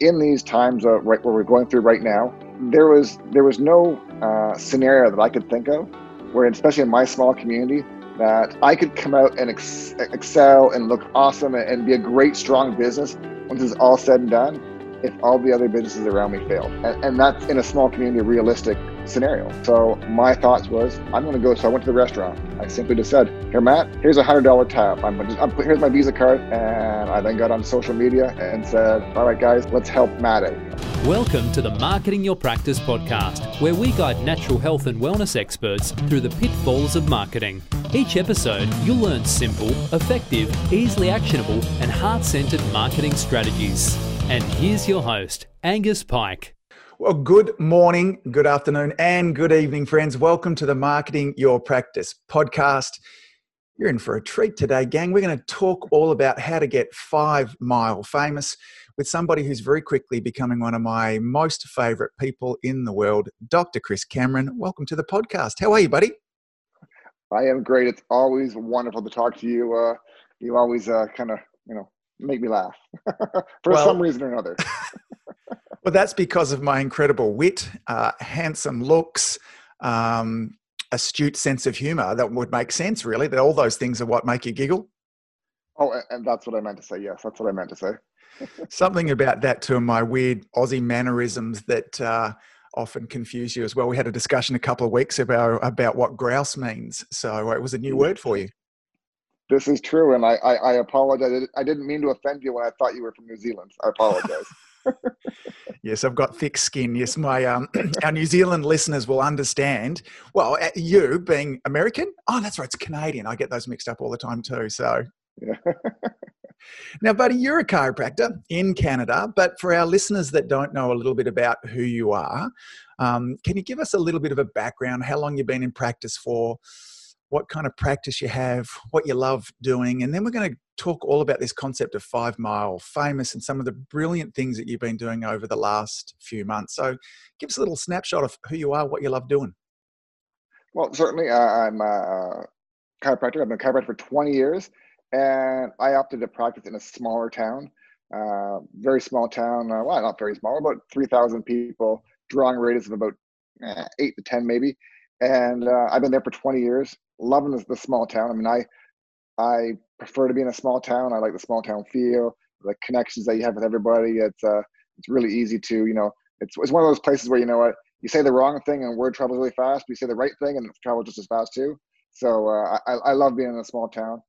in these times of right where we're going through right now, there was there was no uh, scenario that I could think of where, especially in my small community, that I could come out and ex- excel and look awesome and be a great, strong business once it's all said and done. If all the other businesses around me failed, and, and that's in a small community, realistic scenario. So my thoughts was, I'm going to go. So I went to the restaurant. I simply just said, "Here, Matt. Here's a hundred dollar tab. I'm just, I'm, here's my Visa card." And I then got on social media and said, "All right, guys, let's help Matt out." Welcome to the Marketing Your Practice podcast, where we guide natural health and wellness experts through the pitfalls of marketing. Each episode, you'll learn simple, effective, easily actionable, and heart centered marketing strategies. And here's your host, Angus Pike. Well, good morning, good afternoon, and good evening, friends. Welcome to the Marketing Your Practice podcast. You're in for a treat today, gang. We're going to talk all about how to get five mile famous with somebody who's very quickly becoming one of my most favorite people in the world, Dr. Chris Cameron. Welcome to the podcast. How are you, buddy? I am great. It's always wonderful to talk to you. Uh, you always uh, kind of, you know, make me laugh for well, some reason or another. Well, that's because of my incredible wit, uh, handsome looks, um, astute sense of humor. That would make sense, really. That all those things are what make you giggle. Oh, and that's what I meant to say. Yes, that's what I meant to say. Something about that too, my weird Aussie mannerisms that uh, often confuse you as well. We had a discussion a couple of weeks ago about what grouse means. So it was a new word for you. This is true, and I, I, I apologize. I didn't mean to offend you when I thought you were from New Zealand. I apologize. yes, I've got thick skin. Yes, my um, our New Zealand listeners will understand. Well, uh, you being American, oh, that's right, it's Canadian. I get those mixed up all the time too. So, yeah. now, buddy, you're a chiropractor in Canada, but for our listeners that don't know a little bit about who you are, um, can you give us a little bit of a background? How long you've been in practice for? What kind of practice you have, what you love doing, and then we're going to talk all about this concept of five mile famous and some of the brilliant things that you've been doing over the last few months. So, give us a little snapshot of who you are, what you love doing. Well, certainly, uh, I'm a chiropractor. I've been a chiropractor for 20 years, and I opted to practice in a smaller town, uh, very small town. Uh, well, not very small, about 3,000 people, drawing radius of about eh, eight to 10 maybe. And uh, I've been there for 20 years loving the, the small town. I mean, I I prefer to be in a small town. I like the small town feel, the connections that you have with everybody. It's uh, it's really easy to you know. It's it's one of those places where you know what you say the wrong thing and word travels really fast, but you say the right thing and it travels just as fast too. So uh, I I love being in a small town.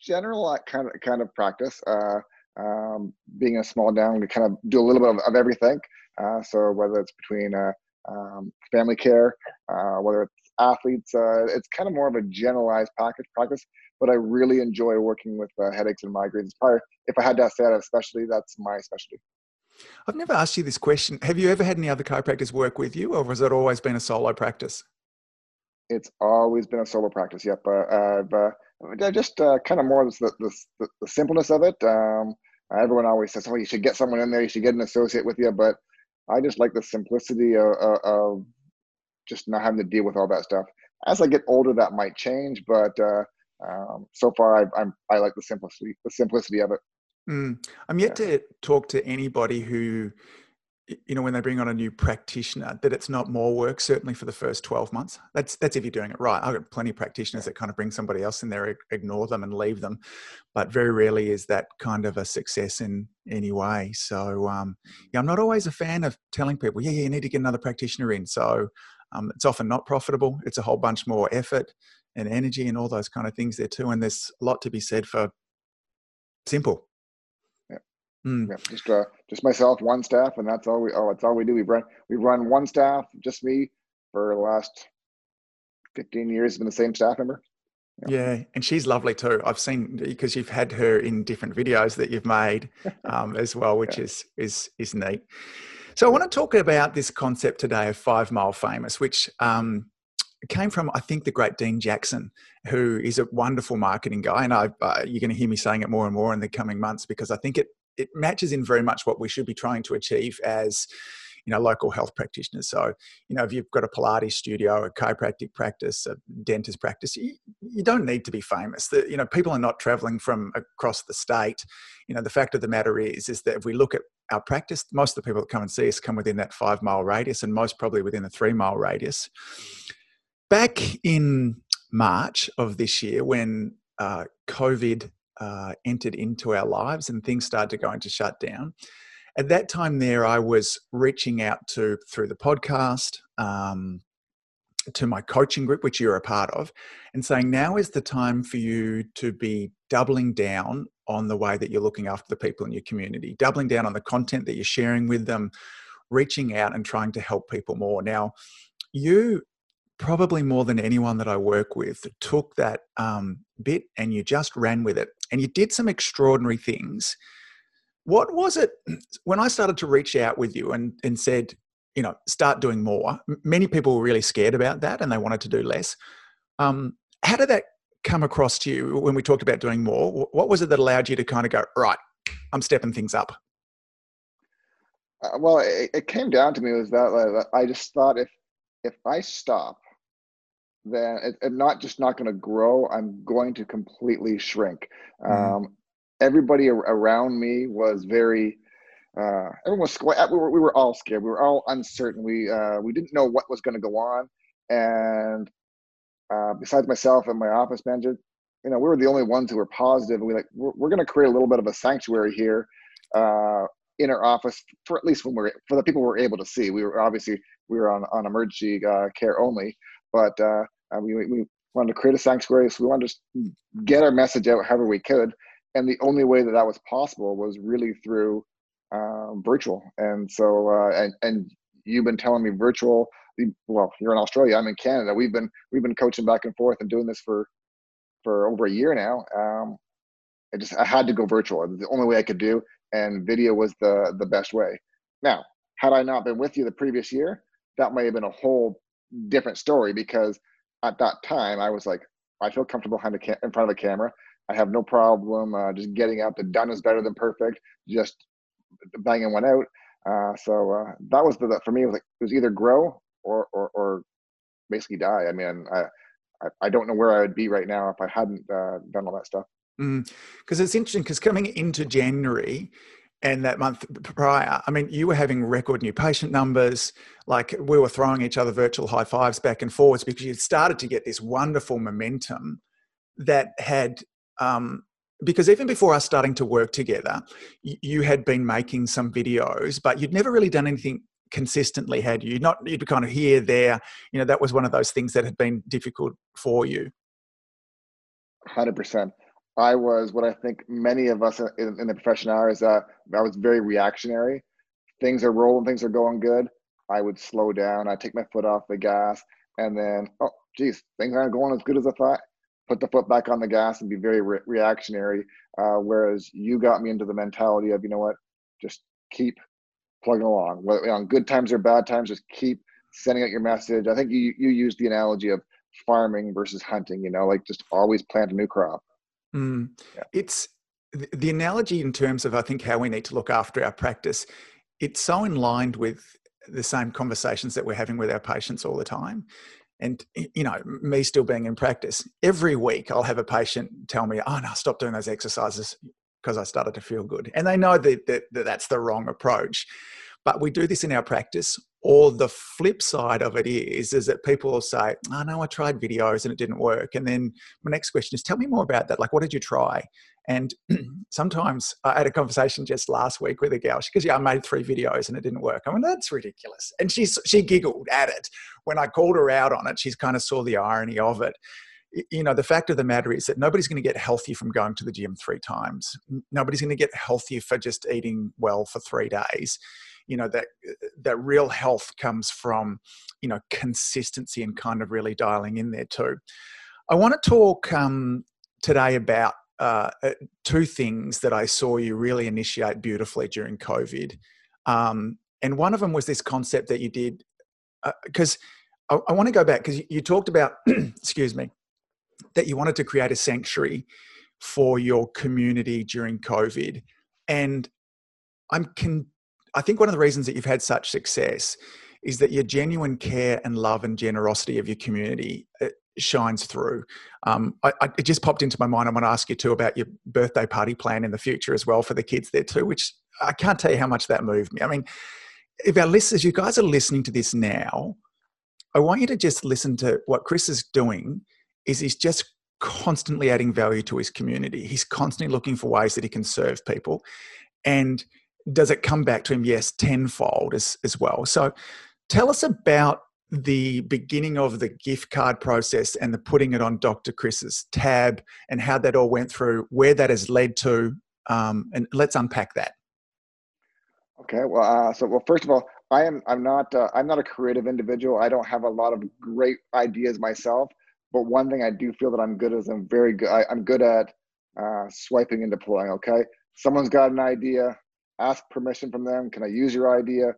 General kind of kind of practice. Uh, um, being in a small town, we kind of do a little bit of, of everything. Uh, so whether it's between uh, um, family care, uh, whether it's athletes. Uh, it's kind of more of a generalized package practice, but I really enjoy working with uh, headaches and migraines. Probably, if I had to say that especially, that's my specialty. I've never asked you this question. Have you ever had any other chiropractors work with you, or has it always been a solo practice? It's always been a solo practice. Yep. Uh, uh, just uh, kind of more the, the, the, simpleness of it. Um, everyone always says, "Oh, you should get someone in there. You should get an associate with you," but I just like the simplicity of, of just not having to deal with all that stuff. As I get older, that might change, but uh, um, so far I, am I like the simplicity the simplicity of it. Mm. I'm yet yeah. to talk to anybody who, you know, when they bring on a new practitioner, that it's not more work. Certainly for the first 12 months. That's that's if you're doing it right. I've got plenty of practitioners that kind of bring somebody else in there, ignore them, and leave them, but very rarely is that kind of a success in any way. So um, yeah, I'm not always a fan of telling people, yeah, yeah, you need to get another practitioner in. So um, it's often not profitable. It's a whole bunch more effort and energy and all those kind of things there too. And there's a lot to be said for simple. Yeah. Mm. yeah. Just uh, just myself, one staff, and that's all we. Oh, that's all we do. We run we run one staff, just me, for the last fifteen years. Been the same staff member. Yeah. yeah. and she's lovely too. I've seen because you've had her in different videos that you've made um, as well, which yeah. is is is neat. So I want to talk about this concept today of five mile famous, which um, came from I think the great Dean Jackson, who is a wonderful marketing guy, and I, uh, you're going to hear me saying it more and more in the coming months because I think it it matches in very much what we should be trying to achieve as you know local health practitioners. So you know if you've got a pilates studio a chiropractic practice a dentist practice you, you don't need to be famous. The, you know people are not traveling from across the state. You know the fact of the matter is is that if we look at our practice, most of the people that come and see us come within that five mile radius, and most probably within the three mile radius. Back in March of this year, when uh, COVID uh, entered into our lives and things started to go into shutdown, at that time there, I was reaching out to through the podcast. Um, to my coaching group, which you're a part of, and saying now is the time for you to be doubling down on the way that you're looking after the people in your community, doubling down on the content that you're sharing with them, reaching out and trying to help people more. Now, you probably more than anyone that I work with took that um, bit and you just ran with it and you did some extraordinary things. What was it when I started to reach out with you and, and said, you know, start doing more? Many people were really scared about that and they wanted to do less. Um, how did that come across to you when we talked about doing more? What was it that allowed you to kind of go, right, I'm stepping things up? Uh, well, it, it, came down to me was that I just thought if if I stop, then it, I'm not just not going to grow. I'm going to completely shrink. Mm. Um, everybody around me was very. Uh, everyone was we were, we were all scared. We were all uncertain. We uh, we didn't know what was going to go on, and uh, besides myself and my office manager, you know, we were the only ones who were positive. And we like, we're, we're going to create a little bit of a sanctuary here uh, in our office for at least when we're for the people we're able to see. We were obviously we were on on emergency uh, care only, but uh, we we wanted to create a sanctuary. So we wanted to get our message out however we could, and the only way that that was possible was really through um, virtual. And so uh, and and you've been telling me virtual well, you're in Australia, I'm in Canada. We've been we've been coaching back and forth and doing this for for over a year now. Um, I just I had to go virtual. The only way I could do, and video was the the best way. Now, had I not been with you the previous year, that may have been a whole different story because at that time I was like, I feel comfortable behind the ca- in front of a camera. I have no problem uh, just getting up. The done is better than perfect. Just banging one out. Uh, so uh, that was the for me. It was like it was either grow or or, or basically die. I mean, I, I, I don't know where I would be right now if I hadn't uh, done all that stuff. Because mm, it's interesting. Because coming into January and that month prior, I mean, you were having record new patient numbers. Like we were throwing each other virtual high fives back and forwards because you'd started to get this wonderful momentum that had. Um, because even before us starting to work together, you had been making some videos, but you'd never really done anything consistently had you not you'd be kind of here there you know that was one of those things that had been difficult for you. 100% i was what i think many of us in, in the profession are is that i was very reactionary. Things are rolling things are going good. I would slow down. I take my foot off the gas and then oh geez things aren't going as good as i thought. Put the foot back on the gas and be very re- reactionary uh, whereas you got me into the mentality of you know what? Just keep plugging along. Whether on good times or bad times, just keep sending out your message. I think you you used the analogy of farming versus hunting. You know, like just always plant a new crop. Mm. Yeah. It's the analogy in terms of I think how we need to look after our practice. It's so in line with the same conversations that we're having with our patients all the time. And you know, me still being in practice, every week I'll have a patient tell me, "Oh no, stop doing those exercises because I started to feel good. And they know that, that, that that's the wrong approach. But we do this in our practice. Or the flip side of it is, is that people will say, "I oh, know I tried videos and it didn't work." And then my next question is, "Tell me more about that. Like, what did you try?" And sometimes I had a conversation just last week with a gal. She goes, "Yeah, I made three videos and it didn't work." I mean, that's ridiculous. And she she giggled at it when I called her out on it. She's kind of saw the irony of it you know the fact of the matter is that nobody's going to get healthy from going to the gym three times. Nobody's going to get healthy for just eating well for three days. You know that that real health comes from you know consistency and kind of really dialing in there too. I want to talk um, today about uh, uh, two things that i saw you really initiate beautifully during covid. Um, and one of them was this concept that you did because uh, I, I want to go back because you, you talked about excuse me that you wanted to create a sanctuary for your community during COVID. And I'm con- I think one of the reasons that you've had such success is that your genuine care and love and generosity of your community uh, shines through. Um, I, I, it just popped into my mind. I want to ask you too about your birthday party plan in the future as well for the kids there too, which I can't tell you how much that moved me. I mean, if our listeners, you guys are listening to this now, I want you to just listen to what Chris is doing. Is he's just constantly adding value to his community. He's constantly looking for ways that he can serve people, and does it come back to him? Yes, tenfold as as well. So, tell us about the beginning of the gift card process and the putting it on Dr. Chris's tab and how that all went through, where that has led to, um, and let's unpack that. Okay. Well, uh, so well, first of all, I am I'm not uh, I'm not a creative individual. I don't have a lot of great ideas myself. But one thing I do feel that I'm good at is I'm very good. I, am good at uh, swiping and deploying. Okay. Someone's got an idea. Ask permission from them. Can I use your idea?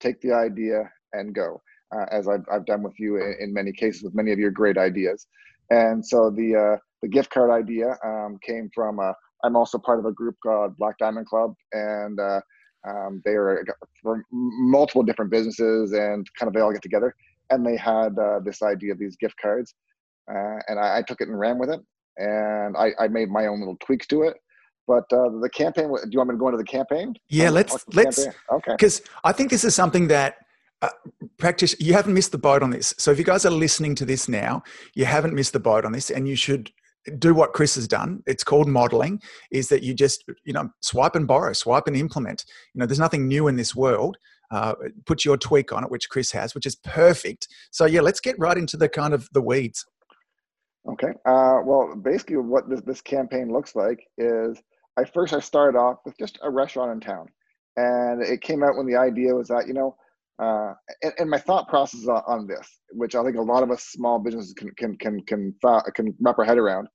Take the idea and go uh, as I've, I've done with you in, in, many cases with many of your great ideas. And so the uh, the gift card idea um, came from. Uh, I'm also part of a group called Black Diamond Club, and uh, um, they are from multiple different businesses, and kind of they all get together, and they had uh, this idea of these gift cards, uh, and I, I, took it and ran with it, and I, I made my own little tweaks to it. But the campaign. Do you want me to go into the campaign? Yeah, let's let's. Campaign? Okay. Because I think this is something that uh, practice you haven't missed the boat on this so if you guys are listening to this now you haven't missed the boat on this and you should do what chris has done it's called modeling is that you just you know swipe and borrow swipe and implement you know there's nothing new in this world uh, put your tweak on it which chris has which is perfect so yeah let's get right into the kind of the weeds okay uh, well basically what this, this campaign looks like is i first i started off with just a restaurant in town. And it came out when the idea was that you know uh, and, and, my thought process on, on, this, which I think a lot of us small businesses can can can can can wrap our head around,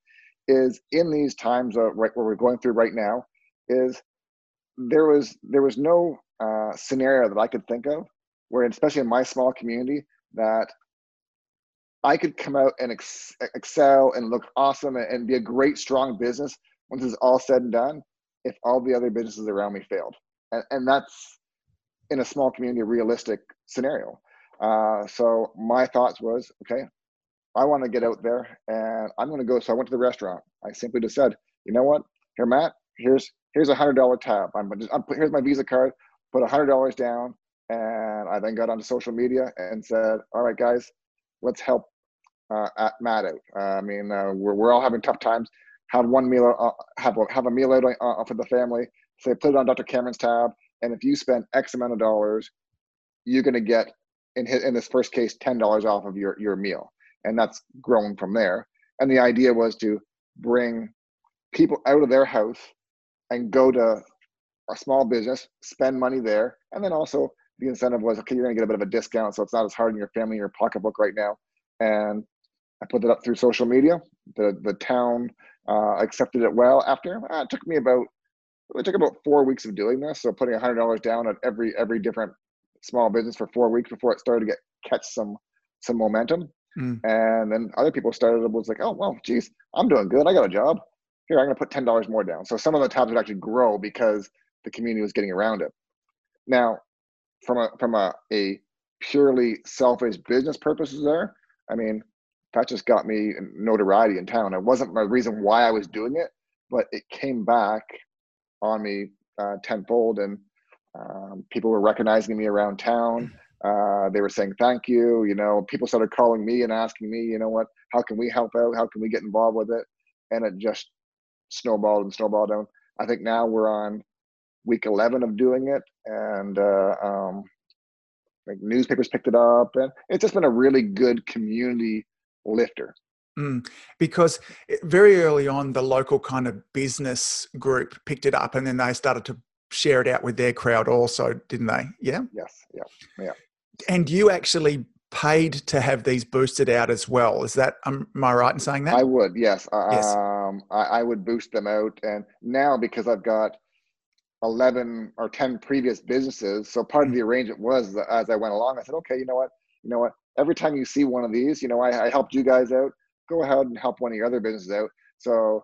is in these times of right where we're going through right now, is there was there was no uh, scenario that I could think of where, especially in my small community, that I could come out and ex- excel and look awesome and, and be a great strong business once it's all said and done. If all the other businesses around me failed, and, and that's in a small community realistic scenario. Uh, so my thoughts was, okay, I want to get out there and I'm going to go. So I went to the restaurant. I simply just said, you know what? Here, Matt, here's, here's a hundred dollar tab. I'm just, I'm, here's my Visa card, put a hundred dollars down. And I then got onto social media and said, all right, guys, let's help uh, at Matt out. Uh, I mean, uh, we're, we're all having tough times. Have one meal, uh, have, a, have a meal out for the family. So put it on Dr. Cameron's tab and if you spend X amount of dollars, you're going to get in in this first case ten dollars off of your your meal, and that's grown from there. And the idea was to bring people out of their house and go to a small business, spend money there, and then also the incentive was okay, you're going to get a bit of a discount, so it's not as hard in your family, your pocketbook right now. And I put it up through social media. The the town uh, accepted it well. After uh, it took me about it took about four weeks of doing this. So putting a hundred dollars down at every every different small business for four weeks before it started to get catch some some momentum. Mm. And then other people started was like, oh well, geez, I'm doing good. I got a job. Here, I'm gonna put ten dollars more down. So some of the tabs would actually grow because the community was getting around it. Now, from a from a, a purely selfish business purposes there, I mean, that just got me notoriety in town. It wasn't my reason why I was doing it, but it came back on me uh, tenfold, and um, people were recognizing me around town. Uh, they were saying thank you. You know, people started calling me and asking me, you know what, how can we help out? How can we get involved with it? And it just snowballed and snowballed down. I think now we're on week 11 of doing it, and uh, um, like newspapers picked it up, and it's just been a really good community lifter. Mm, because very early on, the local kind of business group picked it up and then they started to share it out with their crowd also, didn't they? Yeah? Yes, yeah, yeah. And you actually paid to have these boosted out as well. Is that, um, am I right in saying that? I would, yes. yes. Um, I, I would boost them out. And now because I've got 11 or 10 previous businesses, so part of the arrangement was that as I went along, I said, okay, you know what? You know what? Every time you see one of these, you know, I, I helped you guys out go ahead and help one of your other businesses out. So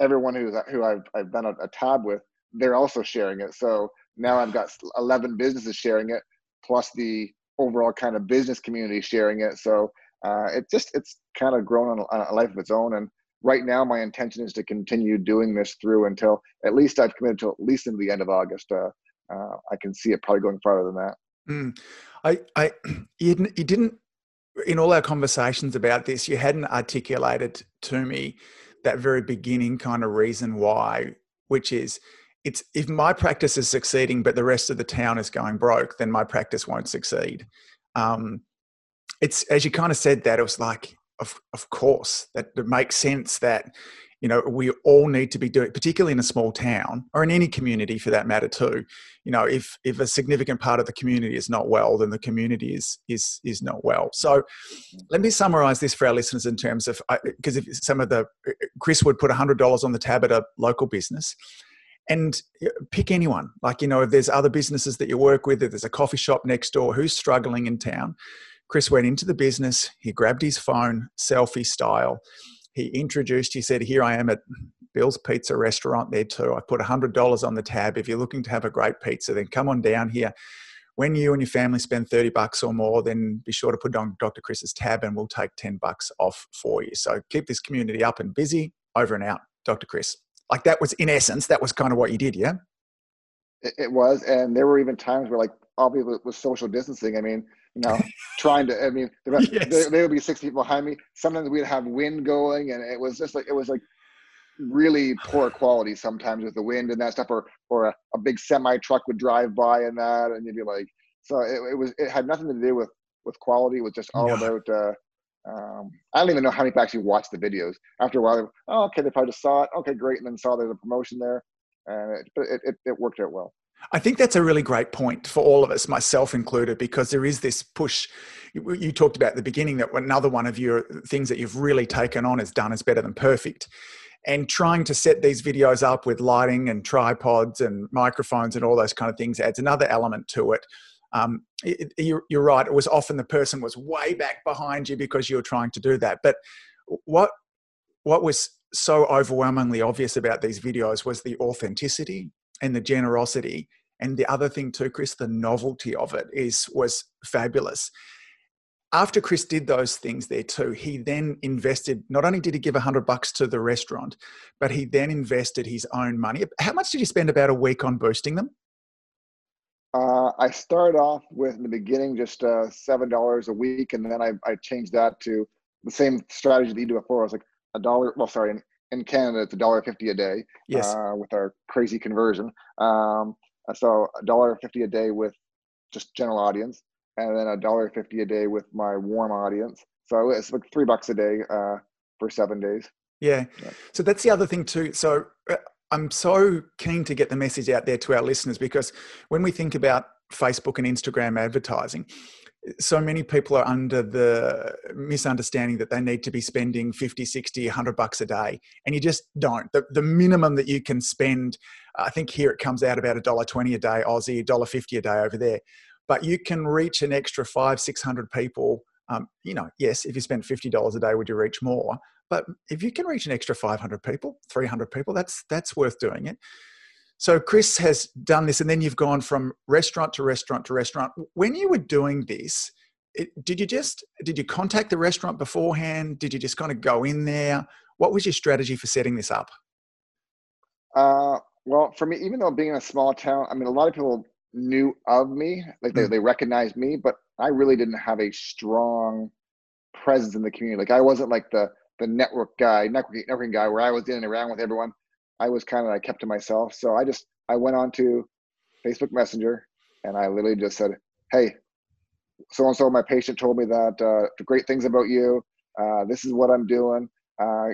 everyone who's who I've I've done a, a tab with, they're also sharing it. So now I've got 11 businesses sharing it, plus the overall kind of business community sharing it. So uh, it just it's kind of grown on, on a life of its own. And right now, my intention is to continue doing this through until at least I've committed to at least into the end of August. Uh, uh, I can see it probably going farther than that. Mm. I, I, you didn't, you didn't, in all our conversations about this, you hadn't articulated to me that very beginning kind of reason why, which is it's if my practice is succeeding but the rest of the town is going broke, then my practice won't succeed. Um, it's as you kind of said that it was like, of of course that it makes sense that you know we all need to be doing particularly in a small town or in any community for that matter too you know if if a significant part of the community is not well then the community is is is not well. So let me summarize this for our listeners in terms of uh, because if some of the uh, chris would put $100 on the tab at a local business and uh, pick anyone. Like you know if there's other businesses that you work with if there's a coffee shop next door who's struggling in town chris went into the business he grabbed his phone selfie style he introduced, he said, Here I am at Bill's Pizza Restaurant there too. I put $100 on the tab. If you're looking to have a great pizza, then come on down here. When you and your family spend 30 bucks or more, then be sure to put on Dr. Chris's tab and we'll take 10 bucks off for you. So keep this community up and busy. Over and out, Dr. Chris. Like that was, in essence, that was kind of what you did, yeah? It was. And there were even times where, like, obviously with social distancing, I mean, you know, trying to. I mean, yes. there, there would be six people behind me. Sometimes we'd have wind going, and it was just like it was like really poor quality sometimes with the wind and that stuff, or or a, a big semi truck would drive by and that, and you'd be like, so it, it, was it had nothing to do with with quality. It was just all about. Uh, um, I don't even know how many people actually watched the videos. After a while, oh, okay, they probably just saw it. Okay, great, and then saw there's a promotion there, and it, it, it, it worked out well. I think that's a really great point for all of us, myself included, because there is this push. You talked about at the beginning that another one of your things that you've really taken on is done is better than perfect. And trying to set these videos up with lighting and tripods and microphones and all those kind of things adds another element to it. Um, it, you're, you're right. It was often the person was way back behind you because you were trying to do that. But what what was so overwhelmingly obvious about these videos was the authenticity and the generosity and the other thing too chris the novelty of it is was fabulous after chris did those things there too he then invested not only did he give a 100 bucks to the restaurant but he then invested his own money how much did you spend about a week on boosting them uh, I started off with in the beginning just uh, seven dollars a week, and then I, I changed that to the same strategy that you do before. I was like a dollar. Well, sorry, in, Canada it's a dollar fifty a day. Yes. Uh, with our crazy conversion, um, so a dollar fifty a day with just general audience, and then a dollar fifty a day with my warm audience. So it's like three bucks a day uh, for seven days. Yeah. yeah. So that's the other thing too. So uh, I'm so keen to get the message out there to our listeners because when we think about Facebook and Instagram advertising, so many people are under the misunderstanding that they need to be spending 50 60 100 bucks a day and you just don't. The, the minimum that you can spend i think here it comes out about a dollar 20 a day aussie a dollar 50 a day over there. But you can reach an extra five 600 people um, you know yes if you spend $50 a day would you reach more? But if you can reach an extra 500 people 300 people that's that's worth doing it so Chris has done this, and then you've gone from restaurant to restaurant to restaurant. When you were doing this, it, did you just did you contact the restaurant beforehand? Did you just kind of go in there? What was your strategy for setting this up? Uh, well, for me, even though being in a small town, I mean, a lot of people knew of me, like they, mm. they recognized me, but I really didn't have a strong presence in the community. Like I wasn't like the the network guy, networking, networking guy, where I was in and around with everyone. I was kind of I kept to myself. So I just I went on to Facebook Messenger and I literally just said, "Hey, so and so, my patient told me that uh, great things about you. Uh, this is what I'm doing. Uh,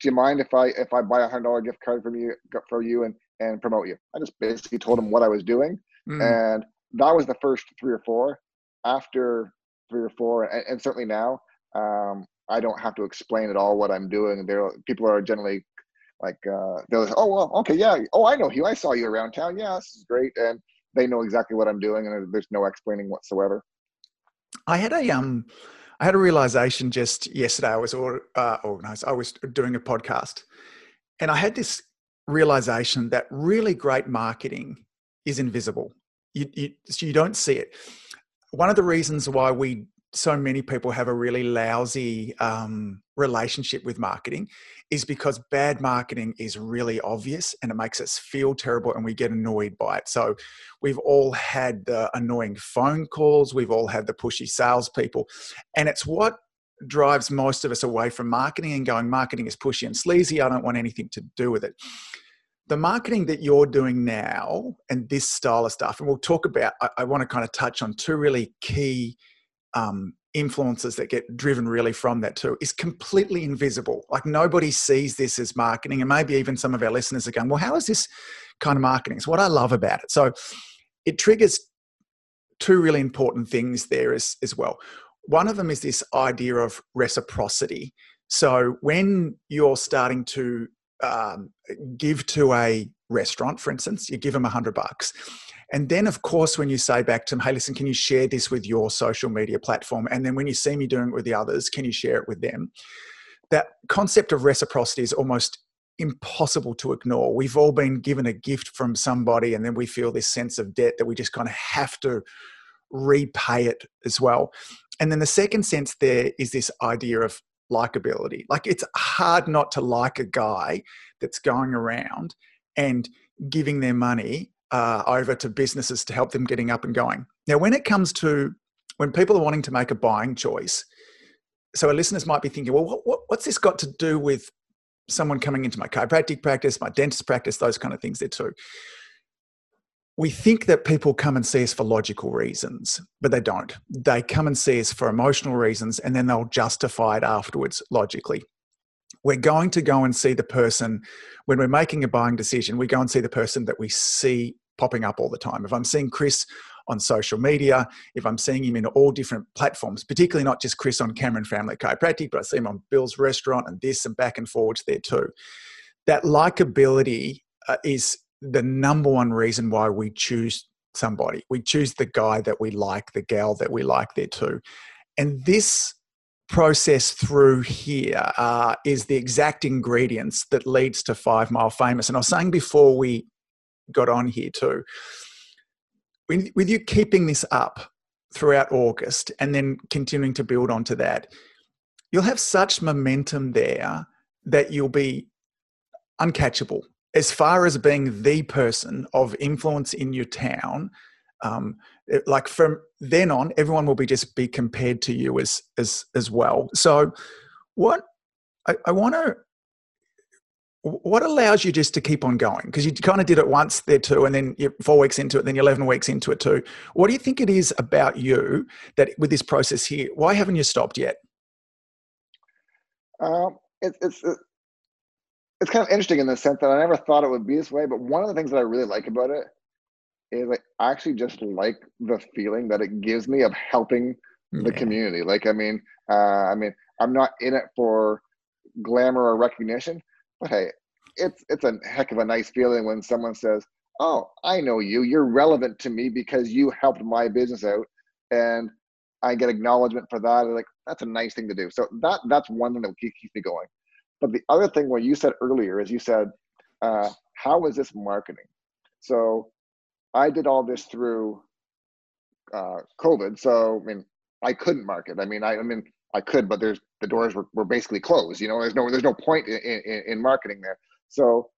do you mind if I if I buy a hundred dollar gift card from you for you and and promote you?" I just basically told him what I was doing, mm. and that was the first three or four. After three or four, and, and certainly now, um, I don't have to explain at all what I'm doing. There, people are generally like uh, they'll oh well okay yeah oh I know you I saw you around town yeah this is great and they know exactly what I'm doing and there's no explaining whatsoever. I had a um I had a realization just yesterday. I was uh, organized. I was doing a podcast, and I had this realization that really great marketing is invisible. You, you, you don't see it. One of the reasons why we so many people have a really lousy um, relationship with marketing is because bad marketing is really obvious and it makes us feel terrible and we get annoyed by it. So we've all had the annoying phone calls, we've all had the pushy salespeople, and it's what drives most of us away from marketing and going, marketing is pushy and sleazy. I don't want anything to do with it. The marketing that you're doing now and this style of stuff, and we'll talk about, I, I want to kind of touch on two really key um, influences that get driven really from that too is completely invisible. Like nobody sees this as marketing, and maybe even some of our listeners are going, "Well, how is this kind of marketing?" So what I love about it, so it triggers two really important things there as as well. One of them is this idea of reciprocity. So when you're starting to um, give to a restaurant, for instance, you give them a hundred bucks and then, of course, when you say back to them, hey, listen, can you share this with your social media platform? And then when you see me doing it with the others, can you share it with them? That concept of reciprocity is almost impossible to ignore. We've all been given a gift from somebody, and then we feel this sense of debt that we just kind of have to repay it as well. And then the second sense there is this idea of likability. Like it's hard not to like a guy that's going around and giving their money uh, over to businesses to help them getting up and going. Now, when it comes to when people are wanting to make a buying choice, so our listeners might be thinking, well, what, what, what's this got to do with someone coming into my chiropractic practice, my dentist practice, those kind of things there too? We think that people come and see us for logical reasons, but they don't. They come and see us for emotional reasons and then they'll justify it afterwards logically we're going to go and see the person when we're making a buying decision we go and see the person that we see popping up all the time. If i'm seeing chris on social media if i'm seeing him in all different platforms particularly not just chris on cameron family chiropractic but i see him on bill's restaurant and this and back and forwards there too. That likability uh, is the number one reason why we choose somebody. We choose the guy that we like the gal that we like there too. And this process through here uh, is the exact ingredients that leads to Five Mile Famous. And I was saying before we got on here too, with you keeping this up throughout August and then continuing to build onto that, you'll have such momentum there that you'll be uncatchable as far as being the person of influence in your town um, it, like from then on everyone will be just be compared to you as as as well. So what i, I want to what allows you just to keep on going? Because you kind of did it once there too and then you're four weeks into it then you're 11 weeks into it too. What do you think it is about you that with this process here why haven't you stopped yet? Um, it, it's it's kind of interesting in the sense that i never thought it would be this way but one of the things that i really like about it is like I actually just like the feeling that it gives me of helping the community. Like I mean, uh, I mean, I'm not in it for glamour or recognition, but hey, it's it's a heck of a nice feeling when someone says, "Oh, I know you. You're relevant to me because you helped my business out," and I get acknowledgement for that. Like that's a nice thing to do. So that that's one thing that keeps me going. But the other thing, what you said earlier, is you said, uh, "How is this marketing?" So I did all this through uh, COVID, so I mean, I couldn't market. I mean, I, I mean, I could, but there's the doors were, were basically closed. You know, there's no there's no point in, in, in marketing there. So,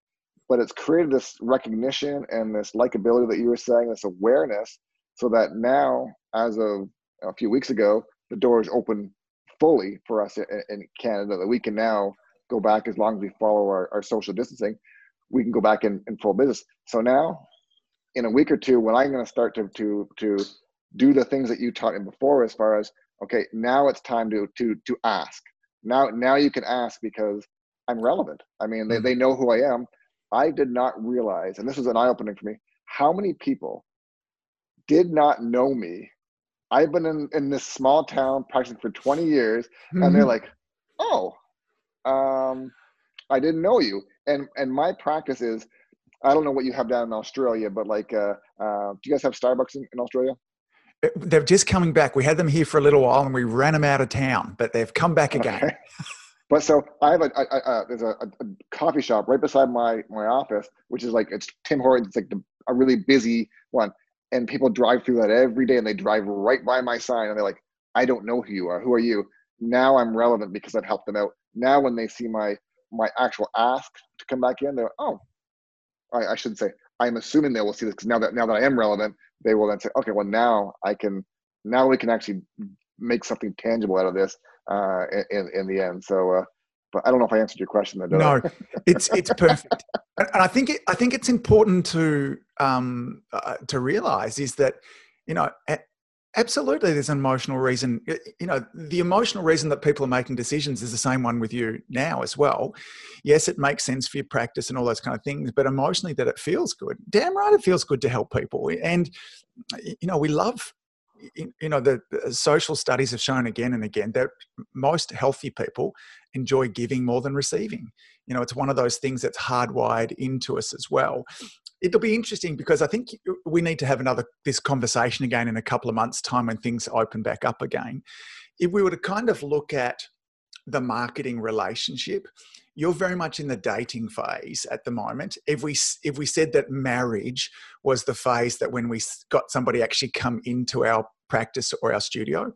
but it's created this recognition and this likability that you were saying, this awareness, so that now, as of a few weeks ago, the doors open fully for us in, in Canada. That we can now go back as long as we follow our, our social distancing. We can go back in, in full business. So now in a week or two when I'm going to start to to to do the things that you taught me before, as far as okay, now it's time to to to ask. Now now you can ask because I'm relevant. I mean, they, they know who I am. I did not realize, and this was an eye opening for me, how many people did not know me. I've been in, in this small town practicing for 20 years, mm-hmm. and they're mm-hmm. like, oh, um, I didn't know you. And and my practice is I don't know what you have down in Australia, but like, uh, uh, do you guys have Starbucks in, in Australia? Uh, they're just coming back. We had them here for a little while, and we ran them out of town, but they've come back again. Okay. but so I have a, a, a there's a, a, coffee shop right beside my my office, which is like it's Tim Hortons. It's like the, a really busy one, and people drive through that every day, and they drive right by my sign, and they're like, I don't know who you are. Who are you? Now I'm relevant because I've helped them out. Now when they see my my actual ask to come back in, they're oh, I, I shouldn't say. I'm assuming they will see this because now that now that I am relevant, they will then say, okay, well now I can now we can actually make something tangible out of this uh, in in the end. So. Uh, but I don't know if I answered your question. Though, no, it's it's perfect, and I think it, I think it's important to um, uh, to realize is that you know Absolutely, there's an emotional reason. You know, the emotional reason that people are making decisions is the same one with you now as well. Yes, it makes sense for your practice and all those kind of things, but emotionally, that it feels good. Damn right, it feels good to help people. And, you know, we love, you know, the, social studies have shown again and again that most healthy people enjoy giving more than receiving. You know, it's one of those things that's hardwired into us as well it'll be interesting because I think we need to have another this conversation again in a couple of months' time when things open back up again. If we were to kind of look at the marketing relationship, you're very much in the dating phase at the moment. If we if we said that marriage was the phase that when we got somebody actually come into our practice or our studio,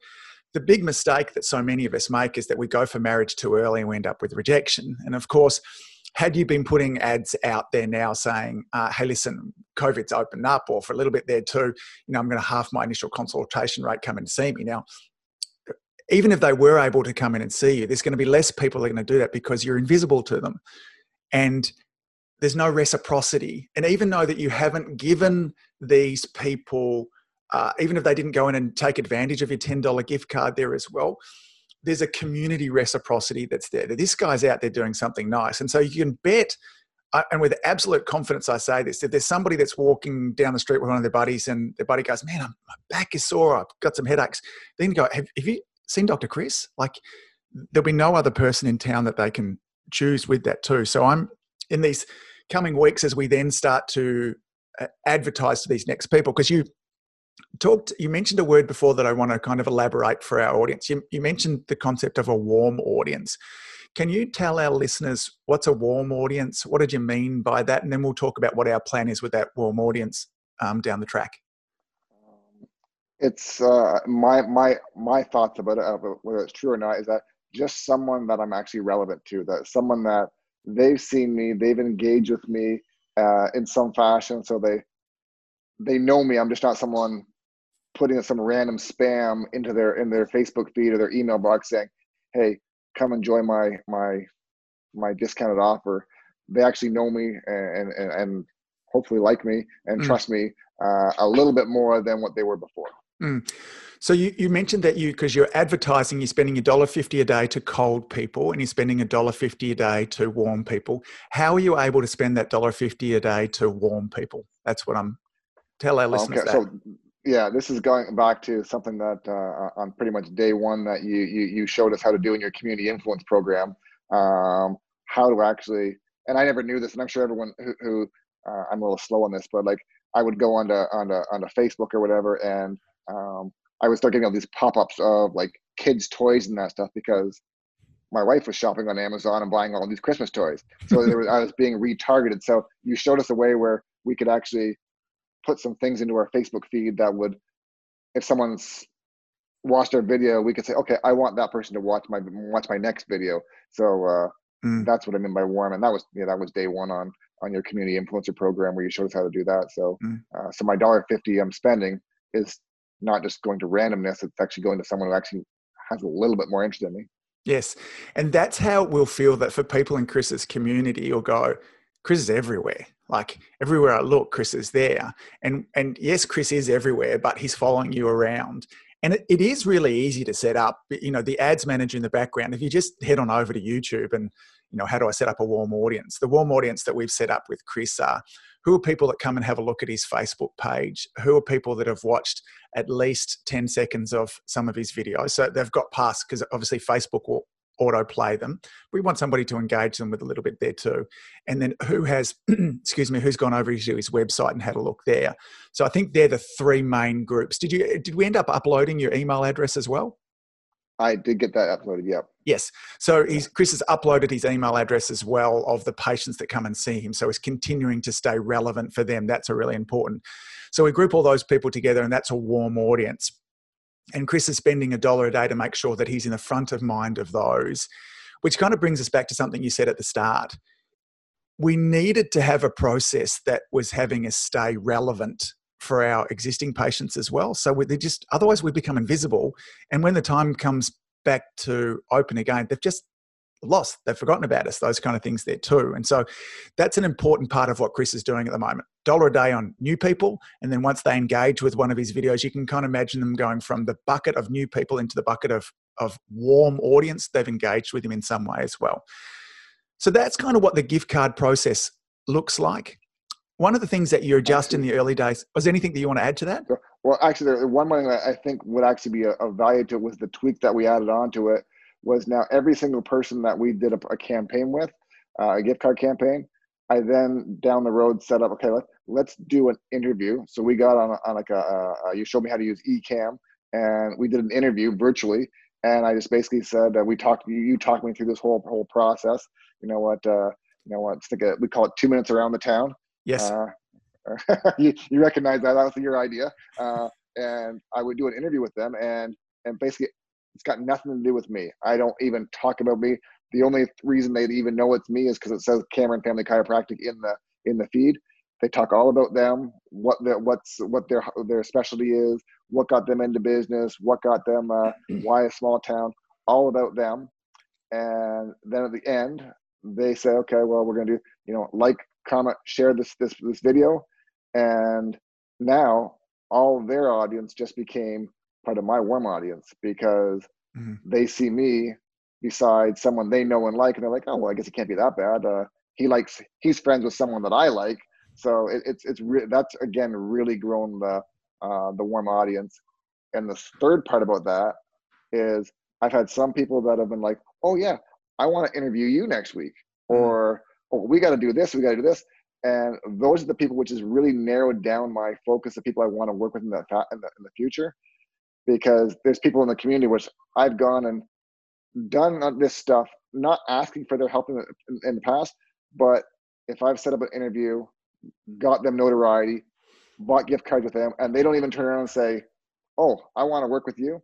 the big mistake that so many of us make is that we go for marriage too early and we end up with rejection. And of course, had you been putting ads out there now saying, uh, hey, listen, COVID's opened up, or for a little bit there too, you know, I'm going to half my initial consultation rate, come and see me. Now, even if they were able to come in and see you, there's going to be less people that are going to do that because you're invisible to them. And there's no reciprocity. And even though that you haven't given these people, uh, even if they didn't go in and take advantage of your $10 gift card there as well, there's a community reciprocity that's there. That this guy's out there doing something nice, and so you can bet. And with absolute confidence, I say this: if there's somebody that's walking down the street with one of their buddies, and their buddy goes, "Man, I'm, my back is sore. I've got some headaches," then you go, have, "Have you seen Dr. Chris?" Like, there'll be no other person in town that they can choose with that too. So I'm in these coming weeks as we then start to uh, advertise to these next people because you talked you mentioned a word before that i want to kind of elaborate for our audience. You, you, mentioned the concept of a warm audience. Can you tell our listeners what's a warm audience? What did you mean by that? And then we'll talk about what our plan is with that warm audience um, down the track. It's uh, my my my thoughts about it whether it's true or not is that just someone that i'm actually relevant to that someone that they've seen me they've engaged with me uh, in some fashion so they they know me. I'm just not someone putting some random spam into their in their Facebook feed or their email box saying, "Hey, come enjoy my my my discounted offer." They actually know me and and, and hopefully like me and mm. trust me uh, a little bit more than what they were before. Mm. So you, you mentioned that you because you're advertising, you're spending a dollar fifty a day to cold people, and you're spending a dollar fifty a day to warm people. How are you able to spend that dollar fifty a day to warm people? That's what I'm Tell our listeners okay, that. So, yeah, this is going back to something that uh, on pretty much day one that you, you you showed us how to do in your community influence program. Um, how to actually, and I never knew this, and I'm sure everyone who, who uh, I'm a little slow on this, but like I would go onto onto onto Facebook or whatever, and um, I would start getting all these pop-ups of like kids' toys and that stuff because my wife was shopping on Amazon and buying all these Christmas toys. So was, I was being retargeted. So you showed us a way where we could actually put some things into our Facebook feed that would, if someone's watched our video, we could say, okay, I want that person to watch my watch my next video. So uh, mm. that's what I mean by warm, and that was yeah, that was day one on on your community influencer program where you showed us how to do that. So mm. uh, so my dollar fifty I'm spending is not just going to randomness; it's actually going to someone who actually has a little bit more interest in me. Yes, and that's how we'll feel that for people in Chris's community, you'll go, Chris is everywhere. Like everywhere I look, Chris is there. And and yes, Chris is everywhere, but he's following you around. And it, it is really easy to set up. You know, the ads manager in the background. If you just head on over to YouTube and you know, how do I set up a warm audience? The warm audience that we've set up with Chris are who are people that come and have a look at his Facebook page? Who are people that have watched at least 10 seconds of some of his videos? So they've got past, because obviously Facebook will autoplay them. We want somebody to engage them with a little bit there too. And then who has, excuse me, who's gone over to his website and had a look there. So I think they're the three main groups. Did you did we end up uploading your email address as well? I did get that uploaded. Yep. Yes. So he's, Chris has uploaded his email address as well of the patients that come and see him. So he's continuing to stay relevant for them. That's a really important. So we group all those people together, and that's a warm audience. And Chris is spending a dollar a day to make sure that he's in the front of mind of those, which kind of brings us back to something you said at the start. We needed to have a process that was having us stay relevant for our existing patients as well. So they just otherwise we become invisible, and when the time comes back to open again, they've just lost. They've forgotten about us. Those kind of things there too. And so that's an important part of what Chris is doing at the moment. Dollar a day on new people, and then once they engage with one of his videos, you can kind of imagine them going from the bucket of new people into the bucket of of warm audience. They've engaged with him in some way as well. So that's kind of what the gift card process looks like. One of the things that you adjust in the early days was anything that you want to add to that? Well, actually, one thing that I think would actually be a, value to it was the tweak that we added onto it was now every single person that we did a, a campaign with, uh, a gift card campaign, I then down the road set up, okay, let, let's do an interview. So we got on, on like a, uh, you showed me how to use Ecamm and we did an interview virtually. And I just basically said, uh, we talked, you, you talked me through this whole, whole process. You know what, uh, you know what, think we call it two minutes around the town. Yes. Uh, you, you recognize that, that was your idea. Uh, and I would do an interview with them and, and basically it's got nothing to do with me. I don't even talk about me. The only reason they even know it's me is because it says Cameron Family Chiropractic in the in the feed. They talk all about them, what their what's what their their specialty is, what got them into business, what got them, uh, why a small town, all about them. And then at the end, they say, okay, well, we're gonna do, you know, like, comment, share this this this video, and now all their audience just became part of my warm audience because mm-hmm. they see me beside someone they know and like, and they're like, oh well, I guess it can't be that bad. Uh, he likes, he's friends with someone that I like, so it, it's it's re- that's again really grown the uh, the warm audience. And the third part about that is I've had some people that have been like, oh yeah, I want to interview you next week, mm-hmm. or oh we got to do this, we got to do this. And those are the people which has really narrowed down my focus of people I want to work with in the, in the, in the future because there's people in the community which I've gone and done this stuff, not asking for their help in the, in the past, but if I've set up an interview, got them notoriety, bought gift cards with them, and they don't even turn around and say, "Oh, I want to work with you,"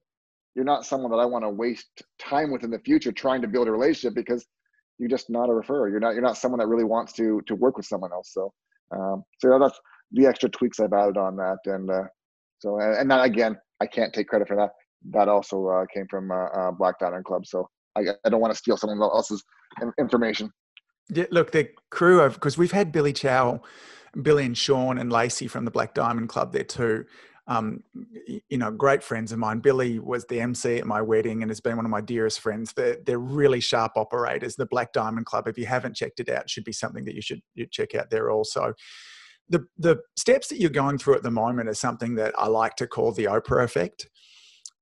you're not someone that I want to waste time with in the future trying to build a relationship because you're just not a referrer. You're not you're not someone that really wants to to work with someone else. So, um, so that's the extra tweaks I've added on that, and uh, so and, and that again, I can't take credit for that. That also uh, came from uh, uh, Black Diamond Club. So I, I don't want to steal someone else's information. Yeah, look, the crew of because we've had Billy Chow, Billy and Sean and Lacey from the Black Diamond Club there too. Um, you know, great friends of mine. Billy was the MC at my wedding and has been one of my dearest friends. They're, they're really sharp operators. The Black Diamond Club, if you haven't checked it out, should be something that you should check out there also the the steps that you're going through at the moment are something that I like to call the Oprah effect.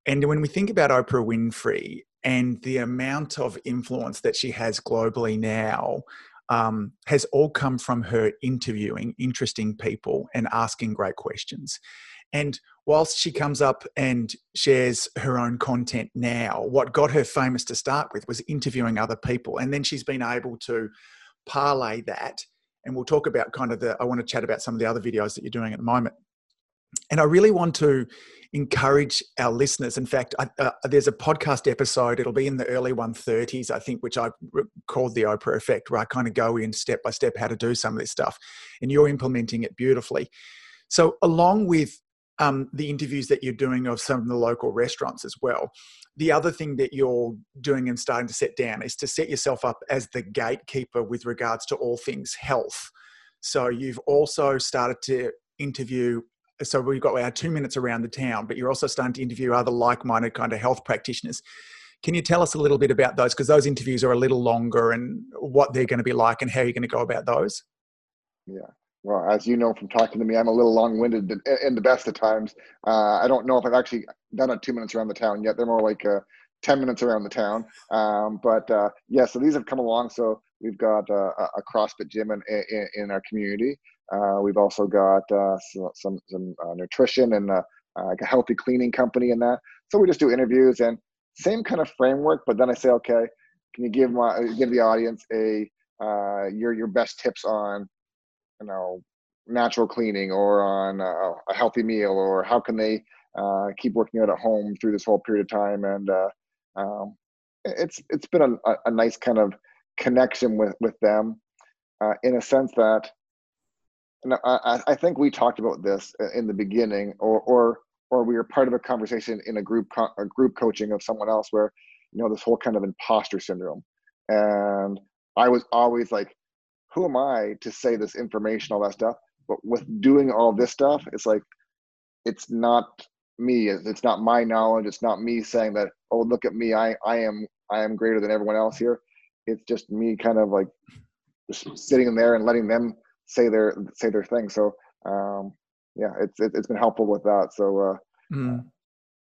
And when we think about Oprah Winfrey and the amount of influence that she has globally now, um, has all come from her interviewing interesting people and asking great questions. And whilst she comes up and shares her own content now, what got her famous to start with was interviewing other people. And then she's been able to parlay that and we'll talk about kind of the i want to chat about some of the other videos that you're doing at the moment. And i really want to encourage our listeners. In fact I, uh, there's a podcast episode it'll be in the early 130s i think which i called the oprah effect where i kind of go in step by step how to do some of this stuff and you're implementing it beautifully. So along with um, the interviews that you're doing of some of the local restaurants as well. The other thing that you're doing and starting to set down is to set yourself up as the gatekeeper with regards to all things health. So you've also started to interview. So we've got our two minutes around the town, but you're also starting to interview other like-minded kind of health practitioners. Can you tell us a little bit about those? Because those interviews are a little longer and what they're going to be like and how you're going to go about those. Yeah well, as you know from talking to me, I'm a little long-winded in the best of times. Uh, I don't know if I've actually done a two minutes around the town yet. They're more like uh, ten minutes around the town. Um, but uh, yeah, so these have come along. So we've got uh, a CrossFit gym in, in, in our community. Uh, we've also got uh, some some nutrition and like a healthy cleaning company in that. So we just do interviews and same kind of framework. But then I say, okay, can you give my give the audience a your your best tips on you know natural cleaning or on a, a healthy meal or how can they uh, keep working out at home through this whole period of time, and uh, um, it's it's been a, a, nice kind of connection with with them, uh, in a sense that. I, I think we talked about this in the beginning, or or or we were part of a conversation in a group co- a group coaching of someone else where you know this whole kind of imposter syndrome, and I was always like, who am I to say this information, all that stuff? But with doing all this stuff, it's like it's not me it's not my knowledge it's not me saying that oh look at me i i am i am greater than everyone else here it's just me kind of like just sitting in there and letting them say their say their thing so um yeah it's it, has been helpful with that so uh, mm.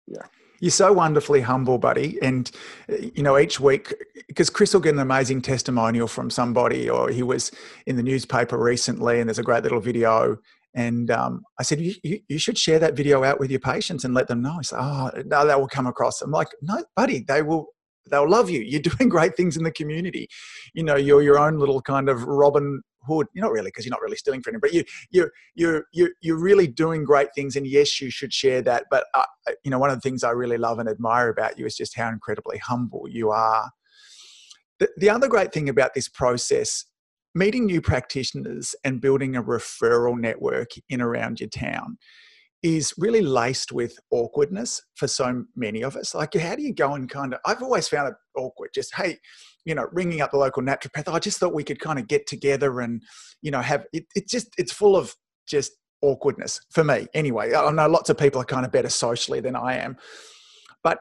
yeah you're so wonderfully humble, buddy. And, you know, each week, because Chris will get an amazing testimonial from somebody, or he was in the newspaper recently, and there's a great little video and um, I said, you, you, you, should share that video out with your patients and let them know. He said, oh, no, that will come across. I'm like, no, buddy, they will, they'll love you. You're doing great things in the community. You know, you're your own little kind of Robin Hood. You're not really, because you're not really stealing from him, but you, you're, you, you, you're really doing great things. And yes, you should share that. But, uh, you know, one of the things I really love and admire about you is just how incredibly humble you are. The, the other great thing about this process meeting new practitioners and building a referral network in around your town is really laced with awkwardness for so many of us. Like, how do you go and kind of, I've always found it awkward, just, hey, you know, ringing up the local naturopath. Oh, I just thought we could kind of get together and, you know, have it, it just, it's full of just awkwardness for me anyway. I know lots of people are kind of better socially than I am. But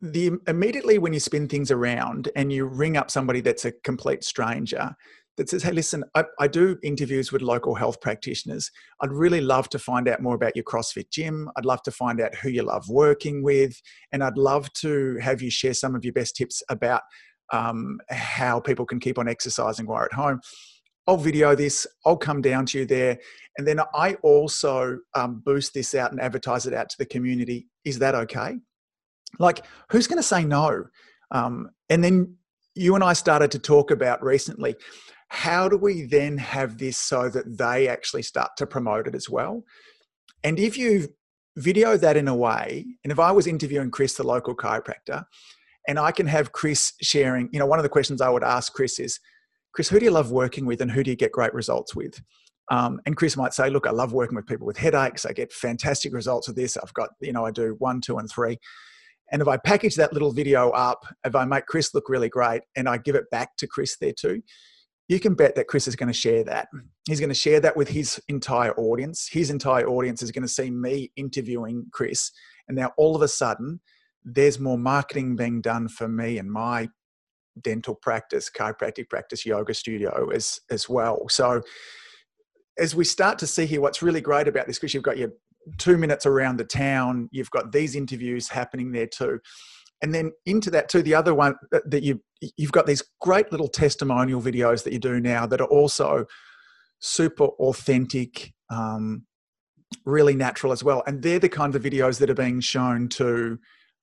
the immediately when you spin things around and you ring up somebody that's a complete stranger, that says, hey, listen, I, I, do interviews with local health practitioners. I'd really love to find out more about your CrossFit gym. I'd love to find out who you love working with. And I'd love to have you share some of your best tips about um, how people can keep on exercising while at home. I'll video this, I'll come down to you there. And then I also um, boost this out and advertise it out to the community. Is that okay? Like, who's going to say no? Um, and then you and I started to talk about recently how do we then have this so that they actually start to promote it as well? And if you video that in a way, and if I was interviewing Chris, the local chiropractor, and I can have Chris sharing, you know, one of the questions I would ask Chris is, Chris, who do you love working with and who do you get great results with? Um, and Chris might say, look, I love working with people with headaches. I get fantastic results with this. I've got, you know, I do one, two, and three. And if I package that little video up, if I make Chris look really great and I give it back to Chris there too, you can bet that Chris is going to share that. He's going to share that with his entire audience. His entire audience is going to see me interviewing Chris. And now all of a sudden, there's more marketing being done for me and my dental practice, chiropractic practice, yoga studio as, as well. So as we start to see here, what's really great about this, because you've got your two minutes around the town, you've got these interviews happening there too and then into that too the other one that you you've got these great little testimonial videos that you do now that are also super authentic um, really natural as well and they're the kind of videos that are being shown to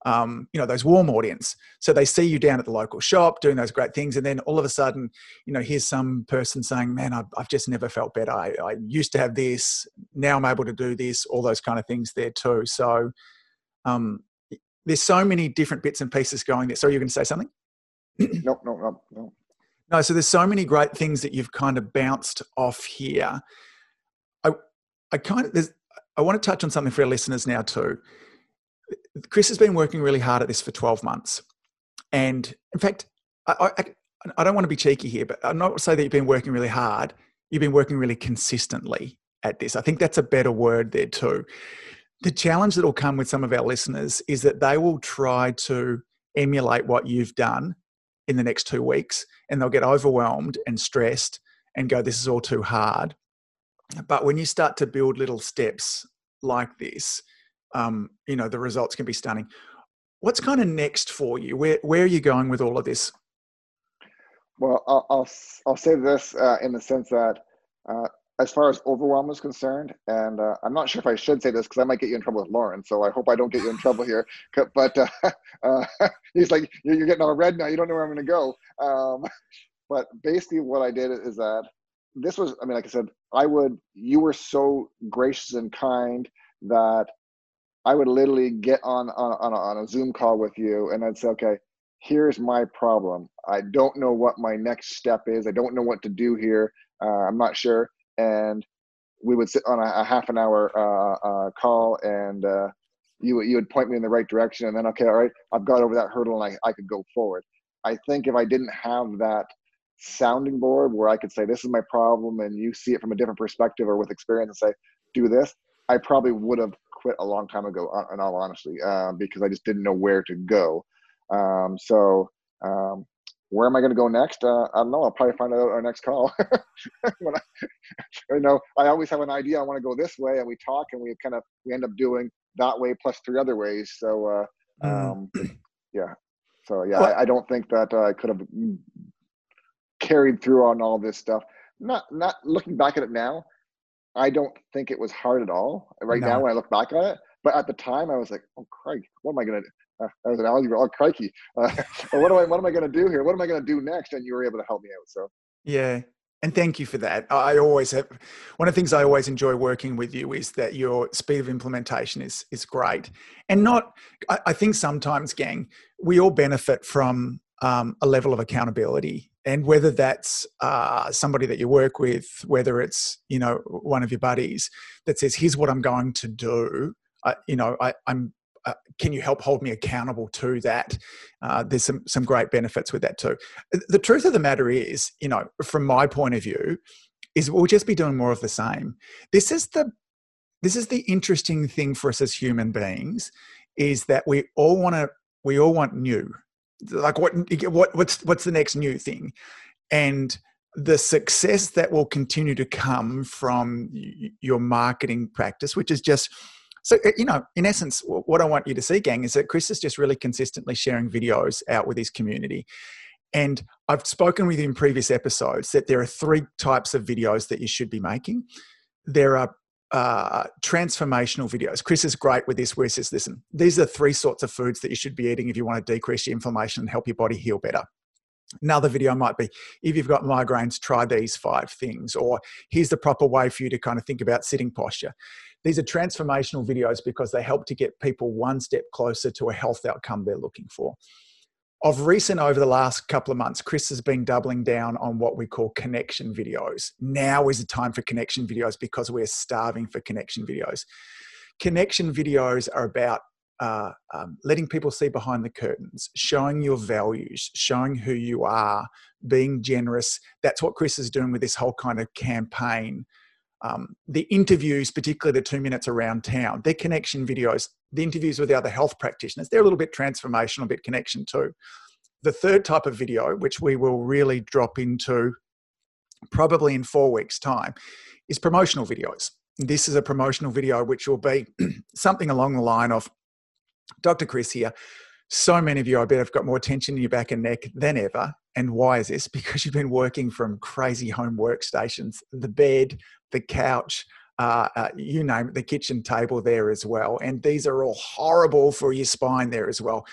um, you know those warm audience so they see you down at the local shop doing those great things and then all of a sudden you know here's some person saying man i've, I've just never felt better I, I used to have this now i'm able to do this all those kind of things there too so um, there's so many different bits and pieces going there. Sorry, you're going to say something? no, no, no, no. No, so there's so many great things that you've kind of bounced off here. I, I kind of, there's, I want to touch on something for our listeners now too. Chris has been working really hard at this for 12 months. And in fact, I, I, I don't want to be cheeky here, but I'm not say that you've been working really hard. You've been working really consistently at this. I think that's a better word there too the challenge that will come with some of our listeners is that they will try to emulate what you've done in the next two weeks and they'll get overwhelmed and stressed and go, This is all too hard. But when you start to build little steps like this, um, you know, the results can be stunning. What's kind of next for you? Where, where are you going with all of this? Well, I'll, I'll, I'll say this uh, in the sense that uh, as far as overwhelm is concerned, and uh, I'm not sure if I should say this because I might get you in trouble with Lauren, so I hope I don't get you in trouble here. But uh, uh, he's like, you're getting all red now. You don't know where I'm going to go. Um, but basically, what I did is that this was, I mean, like I said, I would. You were so gracious and kind that I would literally get on on on a, on a Zoom call with you, and I'd say, okay, here's my problem. I don't know what my next step is. I don't know what to do here. Uh, I'm not sure. And we would sit on a, a half an hour uh, uh, call, and uh, you you would point me in the right direction, and then okay, all right, I've got over that hurdle, and I I could go forward. I think if I didn't have that sounding board where I could say this is my problem, and you see it from a different perspective or with experience, and say do this, I probably would have quit a long time ago. In all honesty, uh, because I just didn't know where to go. Um, so um, where am I going to go next? Uh, I don't know. I'll probably find out our next call. when I, you know, I always have an idea. I want to go this way, and we talk, and we kind of we end up doing that way plus three other ways. So, uh, mm. um, yeah. So yeah, I, I, don't think that uh, I could have carried through on all this stuff. Not not looking back at it now, I don't think it was hard at all. Right no. now, when I look back on it, but at the time, I was like, "Oh, Craig, what am I going to?" uh, that was an algebra. Oh, crikey! Uh, what am I? What am I going to do here? What am I going to do next? And you were able to help me out. So yeah, and thank you for that. I always have one of the things I always enjoy working with you is that your speed of implementation is is great, and not. I, I think sometimes, gang, we all benefit from um, a level of accountability, and whether that's uh, somebody that you work with, whether it's you know one of your buddies that says, "Here's what I'm going to do." I, you know, I, I'm uh, can you help hold me accountable to that? Uh, there's some some great benefits with that too. The truth of the matter is, you know, from my point of view, is we'll just be doing more of the same. This is the this is the interesting thing for us as human beings, is that we all want to we all want new. Like what what what's what's the next new thing, and the success that will continue to come from your marketing practice, which is just so, uh, you know, in essence, what I want you to see, gang, is that Chris is just really consistently sharing videos out with his community. And I've spoken with you in previous episodes that there are three types of videos that you should be making. There are uh, transformational videos. Chris is great with this, where he says, listen, these are three sorts of foods that you should be eating if you want to decrease your inflammation and help your body heal better. Another video might be if you've got migraines, try these five things, or here's the proper way for you to kind of think about sitting posture. These are transformational videos because they help to get people one step closer to a health outcome they're looking for. Of recent, over the last couple of months, Chris has been doubling down on what we call connection videos. Now is the time for connection videos because we're starving for connection videos. Connection videos are about uh, um, letting people see behind the curtains, showing your values, showing who you are, being generous. That's what Chris is doing with this whole kind of campaign um, the interviews, particularly the two minutes around town, they're connection videos. The interviews with the other health practitioners, they're a little bit transformational, a bit connection too. The third type of video, which we will really drop into probably in four weeks' time, is promotional videos. This is a promotional video which will be something along the line of Dr. Chris here. So many of you, I bet, have got more tension in your back and neck than ever. And why is this? Because you've been working from crazy home workstations, the bed, the couch, uh, uh, you name it, the kitchen table there as well. And these are all horrible for your spine there as well.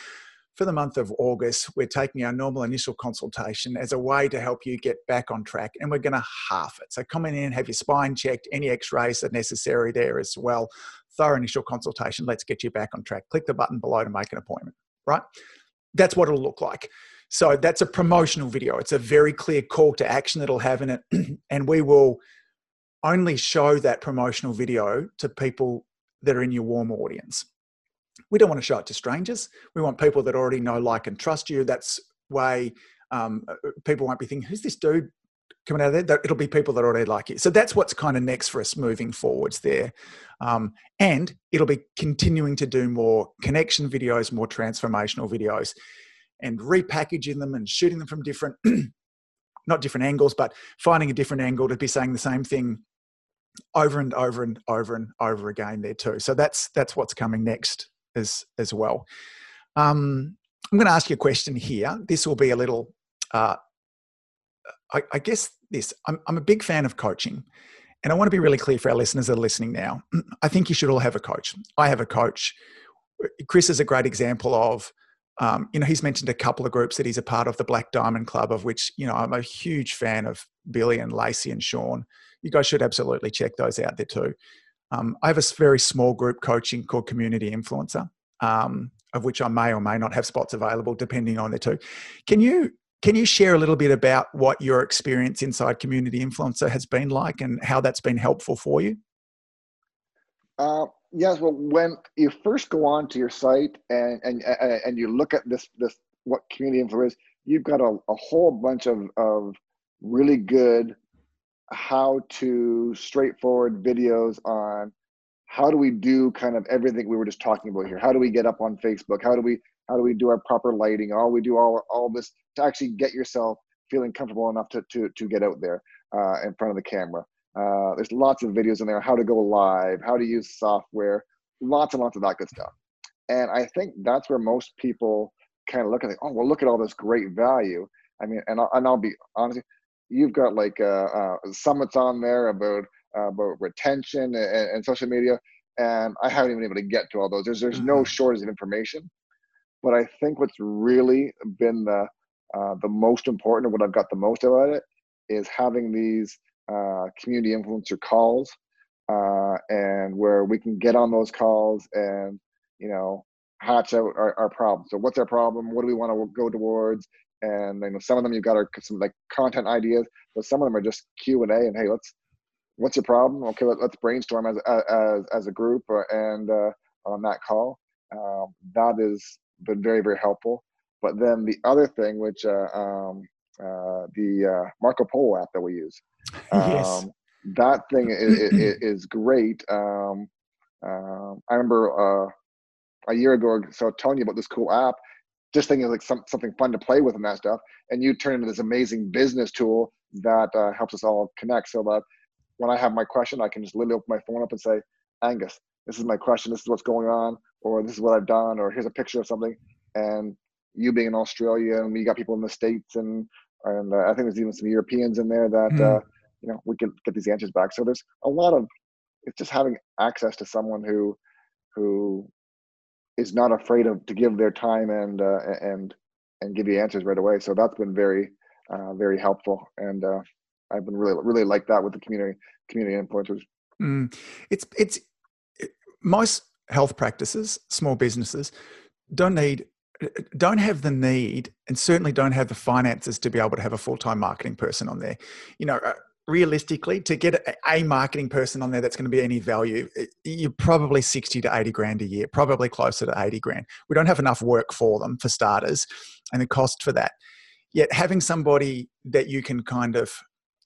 For the month of August, we're taking our normal initial consultation as a way to help you get back on track, and we're going to half it. So come in and have your spine checked, any x rays are necessary there as well. Thorough initial consultation, let's get you back on track. Click the button below to make an appointment, right? That's what it'll look like. So that's a promotional video. It's a very clear call to action that'll have in it, and we will only show that promotional video to people that are in your warm audience. We don't want to show it to strangers. We want people that already know, like, and trust you. That's way um, uh, uh, people won't be thinking, "Who's this dude coming out of there?" It'll be people that already like you. So that's what's kind of next for us moving forwards there, um, and it'll be continuing to do more connection videos, more transformational videos, and repackaging them and shooting them from different not different angles, but finding a different angle to be saying the same thing over and over and over and over again there too. So that's that's what's coming next as as well. Um, I'm going to ask you a question here. This will be a little, uh, I, I guess this. I'm, I'm a big fan of coaching, and I want to be really clear for our listeners that are listening now. I think you should all have a coach. I have a coach. Chris is a great example of um, you know, he's mentioned a couple of groups that he's a part of, the Black Diamond Club, of which, you know, I'm a huge fan of Billy and Lacey and Sean. You guys should absolutely check those out there too. Um, I have a very small group coaching called Community Influencer, um, of which I may or may not have spots available depending on the two. Can you can you share a little bit about what your experience inside Community Influencer has been like and how that's been helpful for you? Uh, yes. Well, when you first go on to your site and and and you look at this this what Community Influencer is, you've got a, a whole bunch of of really good how to straightforward videos on how do we do kind of everything we were just talking about here how do we get up on facebook how do we how do we do our proper lighting? All we do all all this to actually get yourself feeling comfortable enough to to, to get out there uh, in front of the camera? Uh, there's lots of videos in there how to go live how to use software lots and lots of that good stuff. And i think that's where most people kind of look at it oh well look at all this great value. I mean and i'll, and I'll be honest you've got like uh, uh, summits on there about uh, about retention and, and, social media, and I haven't even been able to get to all those. There's there's mm-hmm. no shortage of information, but I think what's really been the uh, the most important, and what I've got the most out of it, is having these uh, community influencer calls, uh, and where we can get on those calls and you know hatch out our, our. So what's our problem? What do we want to go towards? and you know some of them you've got are some like content ideas but some of them are just q and a and hey let's what's your problem okay let, us brainstorm as, as as a group uh, and uh, on that call um, that has been very very helpful but then the other thing which uh, um, uh, the uh, marco polo app that we use um, yes. that thing is, is, is great um, um, i remember uh, a year ago so telling you about this cool app just thinking like some, something fun to play with and that stuff. And you turn into this amazing business tool that uh, helps us all connect. So that when I have my question, I can just literally open my phone up and say, Angus, this is my question. This is what's going on, or this is what I've done, or here's a picture of something. And you being in Australia, and we got people in the states, and and uh, I think there's even some Europeans in there that mm. uh, you know we can get these answers back. So there's a lot of it's just having access to someone who who is not afraid of to give their time and uh, and and give you answers right away. So that's been very uh, very helpful, and uh, I've been really really like that with the community community influencers. Mm. It's it's most health practices, small businesses don't need don't have the need and certainly don't have the finances to be able to have a full-time marketing person on there. You know uh, realistically to get a marketing person on there that's going to be any value you're probably 60 to 80 grand a year probably closer to 80 grand. We don't have enough work for them for starters and the cost for that. Yet having somebody that you can kind of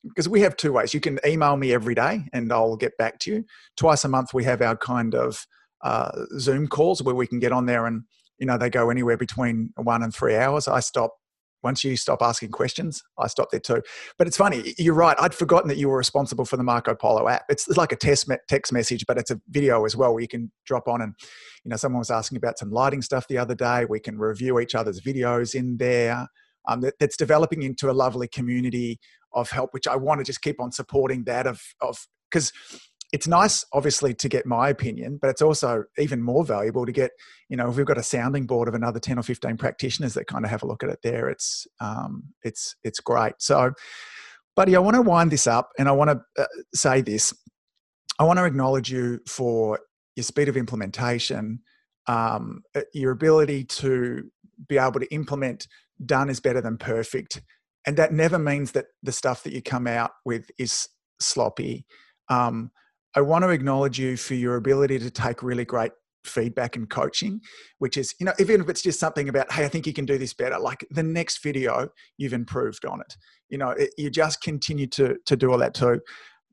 because we have two ways. You can email me every day and i'll get back to you. Twice a month we have our kind of uh, zoom calls where we can get on there and you know they go anywhere between one and three hours i stop once you stop asking questions, I stop there too. But it's funny, you're right. I'd forgotten that you were responsible for the Marco Polo app. It's, like a text message, but it's a video as well where you can drop on and, you know, someone was asking about some lighting stuff the other day. We can review each other's videos in there. Um, that, that's developing into a lovely community of help, which I want to just keep on supporting that of, of, because it's nice obviously to get my opinion but it's also even more valuable to get you know if we've got a sounding board of another 10 or 15 practitioners that kind of have a look at it there it's um, it's it's great. So buddy i want to wind this up and i want to uh, say this. I want to acknowledge you for your speed of implementation um, uh, your ability to be able to implement done is better than perfect and that never means that the stuff that you come out with is sloppy. Um, I want to acknowledge you for your ability to take really great feedback and coaching, which is, you know, even if it's just something about, hey, I think you can do this better, like the next video, you've improved on it. You know, it, you just continue to, to do all that too.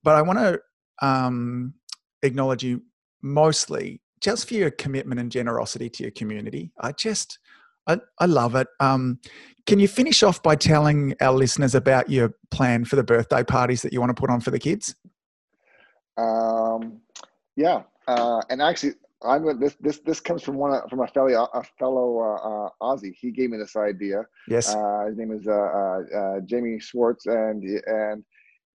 But I want to um, acknowledge you mostly just for your commitment and generosity to your community. I just, I, I love it. Um, can you finish off by telling our listeners about your plan for the birthday parties that you want to put on for the kids? Um, yeah, uh, and actually, I'm this this this comes from one from a fellow a fellow uh, uh, Aussie. He gave me this idea. Yes. Uh, his name is uh, uh, uh, Jamie Schwartz, and and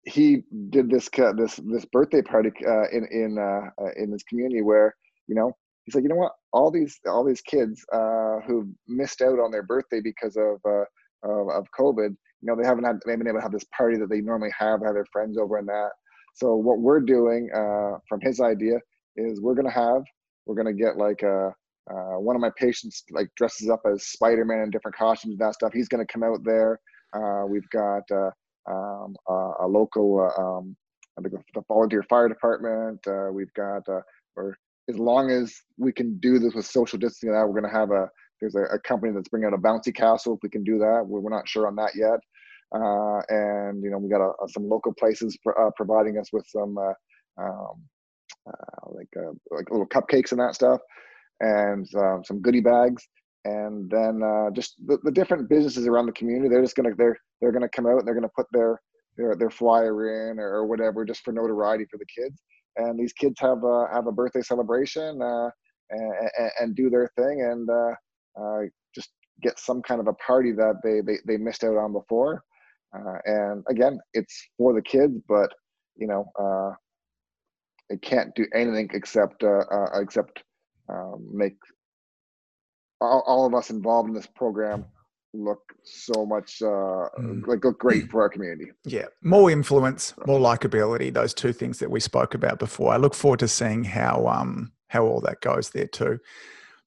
he did this this this birthday party uh, in in uh, in this community where you know he's like you know what all these all these kids uh, who missed out on their birthday because of uh, of, of COVID you know they haven't had they've been able to have this party that they normally have have their friends over and that So what we're doing uh, from his idea is we're gonna have we're gonna get like a uh, one of my patients like dresses up as Spider-Man in different costumes and that stuff. He's to come out there. Uh, we've got uh, um, a local uh, um, the volunteer fire department. Uh, we've got uh, or as long as we can do this with social distancing, that we're to have a there's a, a, company that's bringing out a bouncy castle. If we can do that, we're, we're not sure on that yet. And you know we got a, a, some local places providing us with some um, like like little cupcakes and that stuff and um, some goodie bags. And then uh, just the, the, different businesses around the community they're just gonna they're they're gonna come out and they're gonna put their their, their flyer in or, or whatever just for notoriety for the kids. And these kids have a have a birthday celebration uh, and, and, do their thing and uh, uh, just get some kind of a party that they they, they missed out on before uh, and again it's for the kids but you know uh, it can't do anything except except um, make all, all, of us involved in this program look so much uh, mm. like look great for our community. Yeah, more influence, more likability. Those two things that we spoke about before. I look forward to seeing how um how all that goes there too.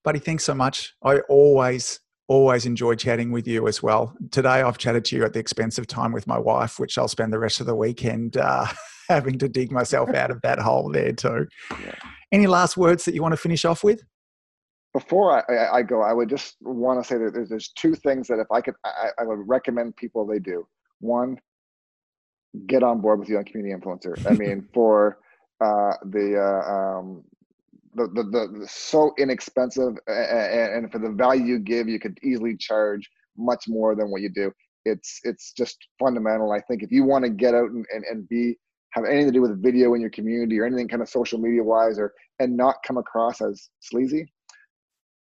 Buddy, thanks so much. I always always enjoy chatting with you as well. Today I've chatted to you at the expense of time with my wife, which I'll spend the rest of the weekend uh, having to dig myself out of that hole there too. Yeah. Any last words that you want to finish off with? Before I, I go, I would just want to say that there's, there's two things that if I could, I, I would recommend people they do. One, get on board with Young Community Influencer. I mean, for uh, the, uh, um, the, the, the, so inexpensive and, and for the value you give, you could easily charge much more than what you do. It's it's just fundamental. I think if you want to get out and, and, and be have anything to do with video in your community or anything kind of social media wise or and not come across as sleazy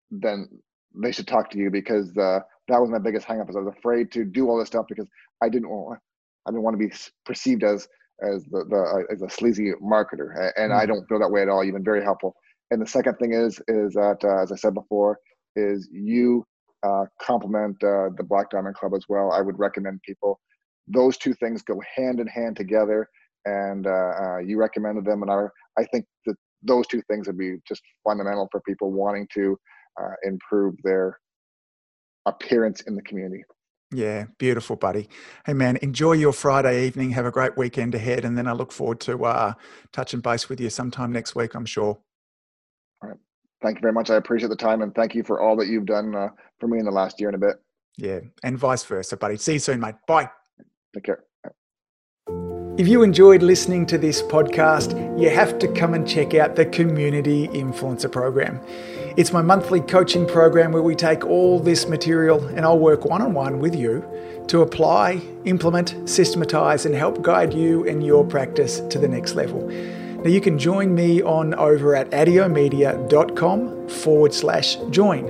then they should talk to you because uh, that was my biggest hangup is i was afraid to do all this stuff because i didn't want i didn't want to be perceived as as the, the uh, as a sleazy marketer and mm-hmm. i don't feel that way at all you've been very helpful and the second thing is is that uh, as i said before is you uh, complement uh, the black diamond club as well i would recommend people those two things go hand in hand together and uh, uh, you recommended them, and I I think that those two things would be just fundamental for people wanting to uh, improve their appearance in the community. Yeah, beautiful, buddy. Hey, man, enjoy your Friday evening. Have a great weekend ahead, and then I look forward to touching base with you sometime next week. I'm sure. All right. Thank you very much. I appreciate the time, and thank you for all that you've done uh, for me in the last year and a bit. Yeah, and vice versa, buddy. See you soon, mate. Bye. Take care. If you enjoyed listening to this podcast, you have to come and check out the Community Influencer Program. It's my monthly coaching program where we take all this material and I'll work one on one with you to apply, implement, systematize, and help guide you and your practice to the next level. Now, you can join me on over at adiomedia.com forward slash join.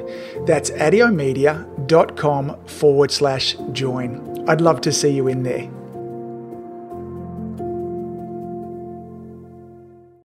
That's adiomedia.com forward slash join. I'd love to see you in there.